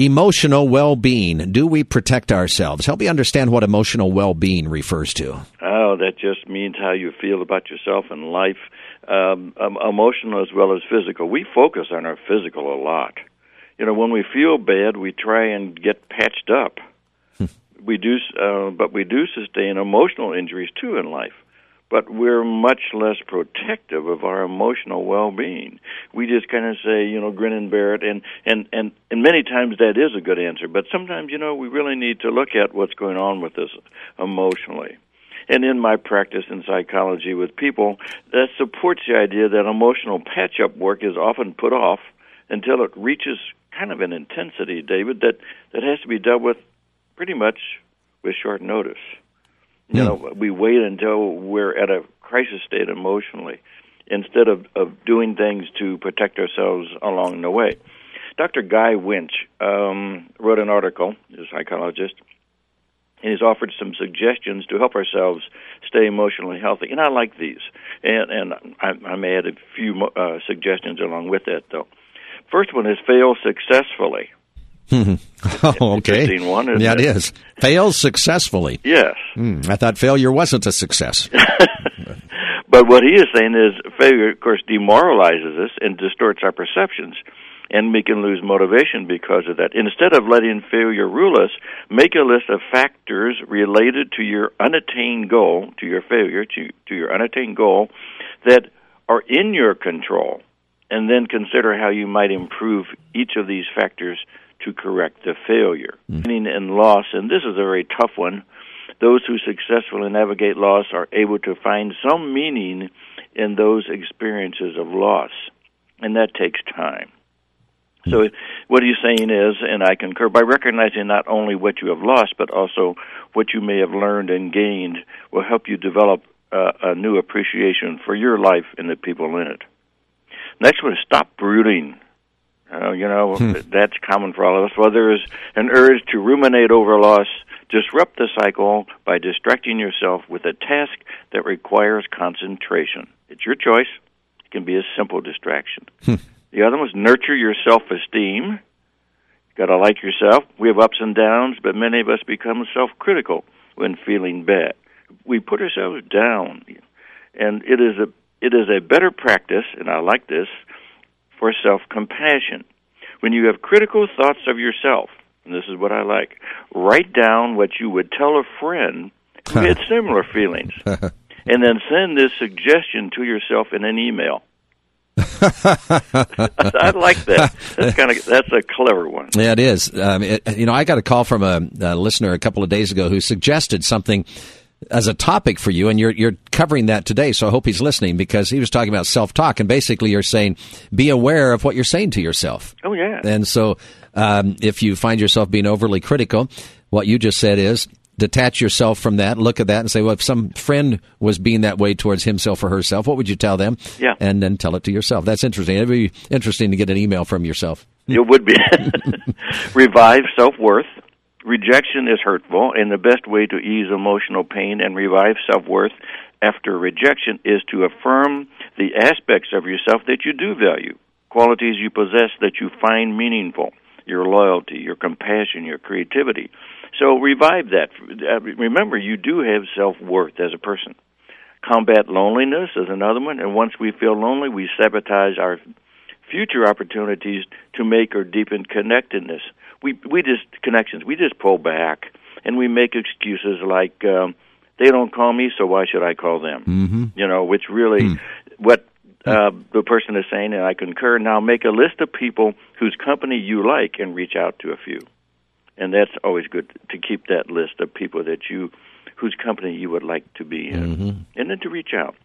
Emotional well being. Do we protect ourselves? Help me understand what emotional well being refers to. Oh, that just means how you feel about yourself and life, um, um, emotional as well as physical. We focus on our physical a lot. You know, when we feel bad, we try and get patched up. Hmm. we do, uh, but we do sustain emotional injuries too in life but we're much less protective of our emotional well-being. We just kind of say, you know, grin and bear it, and and and and many times that is a good answer. But sometimes, you know, we really need to look at what's going on with us emotionally. And in my practice in psychology with people, that supports the idea that emotional patch-up work is often put off until it reaches kind of an intensity, David, that that has to be dealt with pretty much with short notice. You know, hmm. we wait until we're at a crisis state emotionally instead of, of doing things to protect ourselves along the way. Dr. Guy Winch um, wrote an article, he's a psychologist, and he's offered some suggestions to help ourselves stay emotionally healthy. And I like these, and and I, I may add a few uh, suggestions along with that, though. First one is fail successfully. Oh, okay. One, yeah, it? it is. Fails successfully. Yes. Mm, I thought failure wasn't a success. but what he is saying is failure, of course, demoralizes us and distorts our perceptions. And we can lose motivation because of that. Instead of letting failure rule us, make a list of factors related to your unattained goal, to your failure, to, to your unattained goal, that are in your control. And then consider how you might improve each of these factors to correct the failure. Mm. Meaning and loss, and this is a very tough one. Those who successfully navigate loss are able to find some meaning in those experiences of loss, and that takes time. So, mm. what he's saying is, and I concur, by recognizing not only what you have lost, but also what you may have learned and gained, will help you develop uh, a new appreciation for your life and the people in it. Next one is stop brooding uh, you know, hmm. that's common for all of us. Well, there is an urge to ruminate over loss, disrupt the cycle by distracting yourself with a task that requires concentration. It's your choice. It can be a simple distraction. Hmm. The other one is nurture your self esteem. Got to like yourself. We have ups and downs, but many of us become self critical when feeling bad. We put ourselves down, and it is a it is a better practice, and I like this for self compassion. When you have critical thoughts of yourself, and this is what I like, write down what you would tell a friend who had similar feelings, and then send this suggestion to yourself in an email. I like that. That's kind of that's a clever one. Yeah, it is. Um, it, you know, I got a call from a, a listener a couple of days ago who suggested something as a topic for you, and you're you're covering that today. So I hope he's listening because he was talking about self talk, and basically you're saying be aware of what you're saying to yourself. Oh yeah. And so um, if you find yourself being overly critical, what you just said is detach yourself from that, look at that, and say, well, if some friend was being that way towards himself or herself, what would you tell them? Yeah. And then tell it to yourself. That's interesting. It'd be interesting to get an email from yourself. It would be. Revive self worth rejection is hurtful, and the best way to ease emotional pain and revive self worth after rejection is to affirm the aspects of yourself that you do value, qualities you possess that you find meaningful, your loyalty, your compassion, your creativity. So revive that. Uh, remember, you do have self worth as a person. Combat loneliness is another one, and once we feel lonely, we sabotage our future opportunities to make or deepen connectedness we we just connections. We just pull back and we make excuses like um, they don't call me, so why should I call them? Mm-hmm. You know, which really mm. what uh, the person is saying, and I concur. Now make a list of people whose company you like and reach out to a few, and that's always good to keep that list of people that you whose company you would like to be in, mm-hmm. and then to reach out.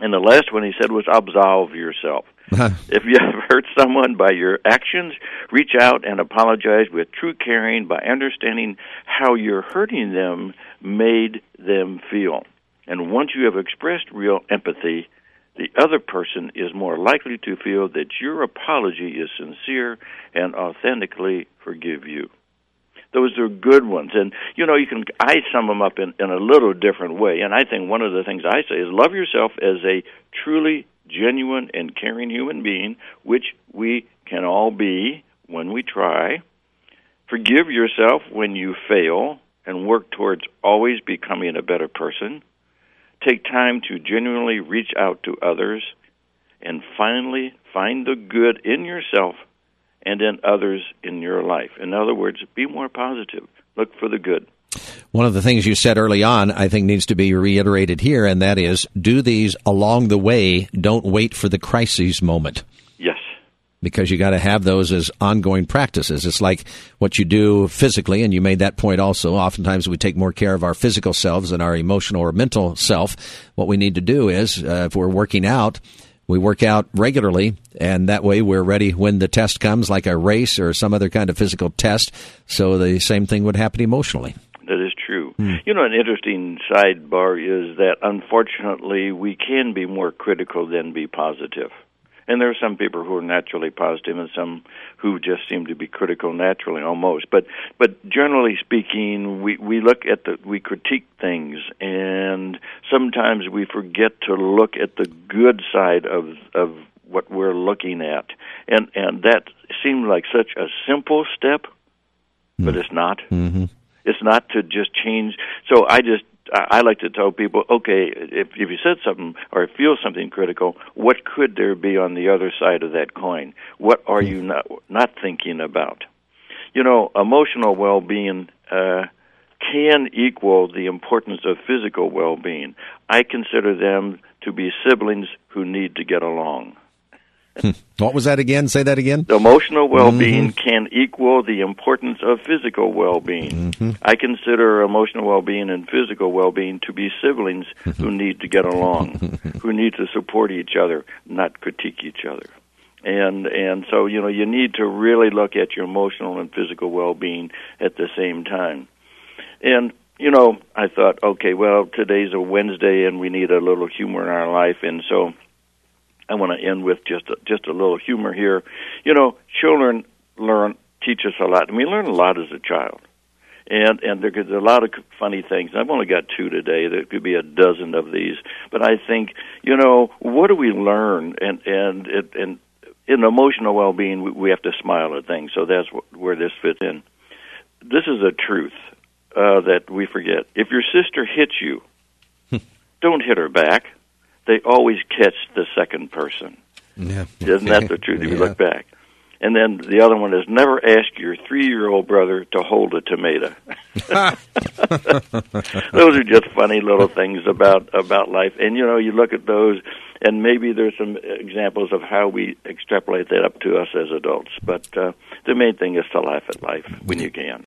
And the last one he said was absolve yourself. if you have hurt someone by your actions, reach out and apologize with true caring by understanding how you're hurting them made them feel. And once you have expressed real empathy, the other person is more likely to feel that your apology is sincere and authentically forgive you. Those are good ones. And, you know, you can, I sum them up in, in a little different way. And I think one of the things I say is love yourself as a truly genuine and caring human being, which we can all be when we try. Forgive yourself when you fail and work towards always becoming a better person. Take time to genuinely reach out to others. And finally, find the good in yourself and in others in your life. In other words, be more positive. Look for the good. One of the things you said early on, I think, needs to be reiterated here, and that is do these along the way. Don't wait for the crisis moment. Yes. Because you got to have those as ongoing practices. It's like what you do physically, and you made that point also. Oftentimes we take more care of our physical selves than our emotional or mental self. What we need to do is, uh, if we're working out, we work out regularly, and that way we're ready when the test comes, like a race or some other kind of physical test. So the same thing would happen emotionally. That is true. Hmm. You know, an interesting sidebar is that unfortunately we can be more critical than be positive. And there are some people who are naturally positive and some who just seem to be critical naturally almost. But but generally speaking, we, we look at the we critique things and sometimes we forget to look at the good side of of what we're looking at. And and that seems like such a simple step, but hmm. it's not. Mm-hmm. It's not to just change. So I just I like to tell people, okay, if if you said something or feel something critical, what could there be on the other side of that coin? What are you not not thinking about? You know, emotional well-being uh, can equal the importance of physical well-being. I consider them to be siblings who need to get along. Hmm. What was that again? Say that again. Emotional well-being mm-hmm. can equal the importance of physical well-being. Mm-hmm. I consider emotional well-being and physical well-being to be siblings who mm-hmm. need to get along, who need to support each other, not critique each other. And and so you know you need to really look at your emotional and physical well-being at the same time. And you know, I thought, okay, well, today's a Wednesday and we need a little humor in our life, and so I want to end with just a, just a little humor here. You know, children learn teach us a lot, and we learn a lot as a child. And and there's a lot of funny things. I've only got two today. There could be a dozen of these, but I think you know what do we learn? And and it, and in emotional well-being, we, we have to smile at things. So that's wh- where this fits in. This is a truth uh, that we forget. If your sister hits you, don't hit her back they always catch the second person. Yeah. Isn't that the truth? If yeah. you look back. And then the other one is never ask your three year old brother to hold a tomato. those are just funny little things about about life. And you know, you look at those and maybe there's some examples of how we extrapolate that up to us as adults. But uh, the main thing is to laugh at life when you can.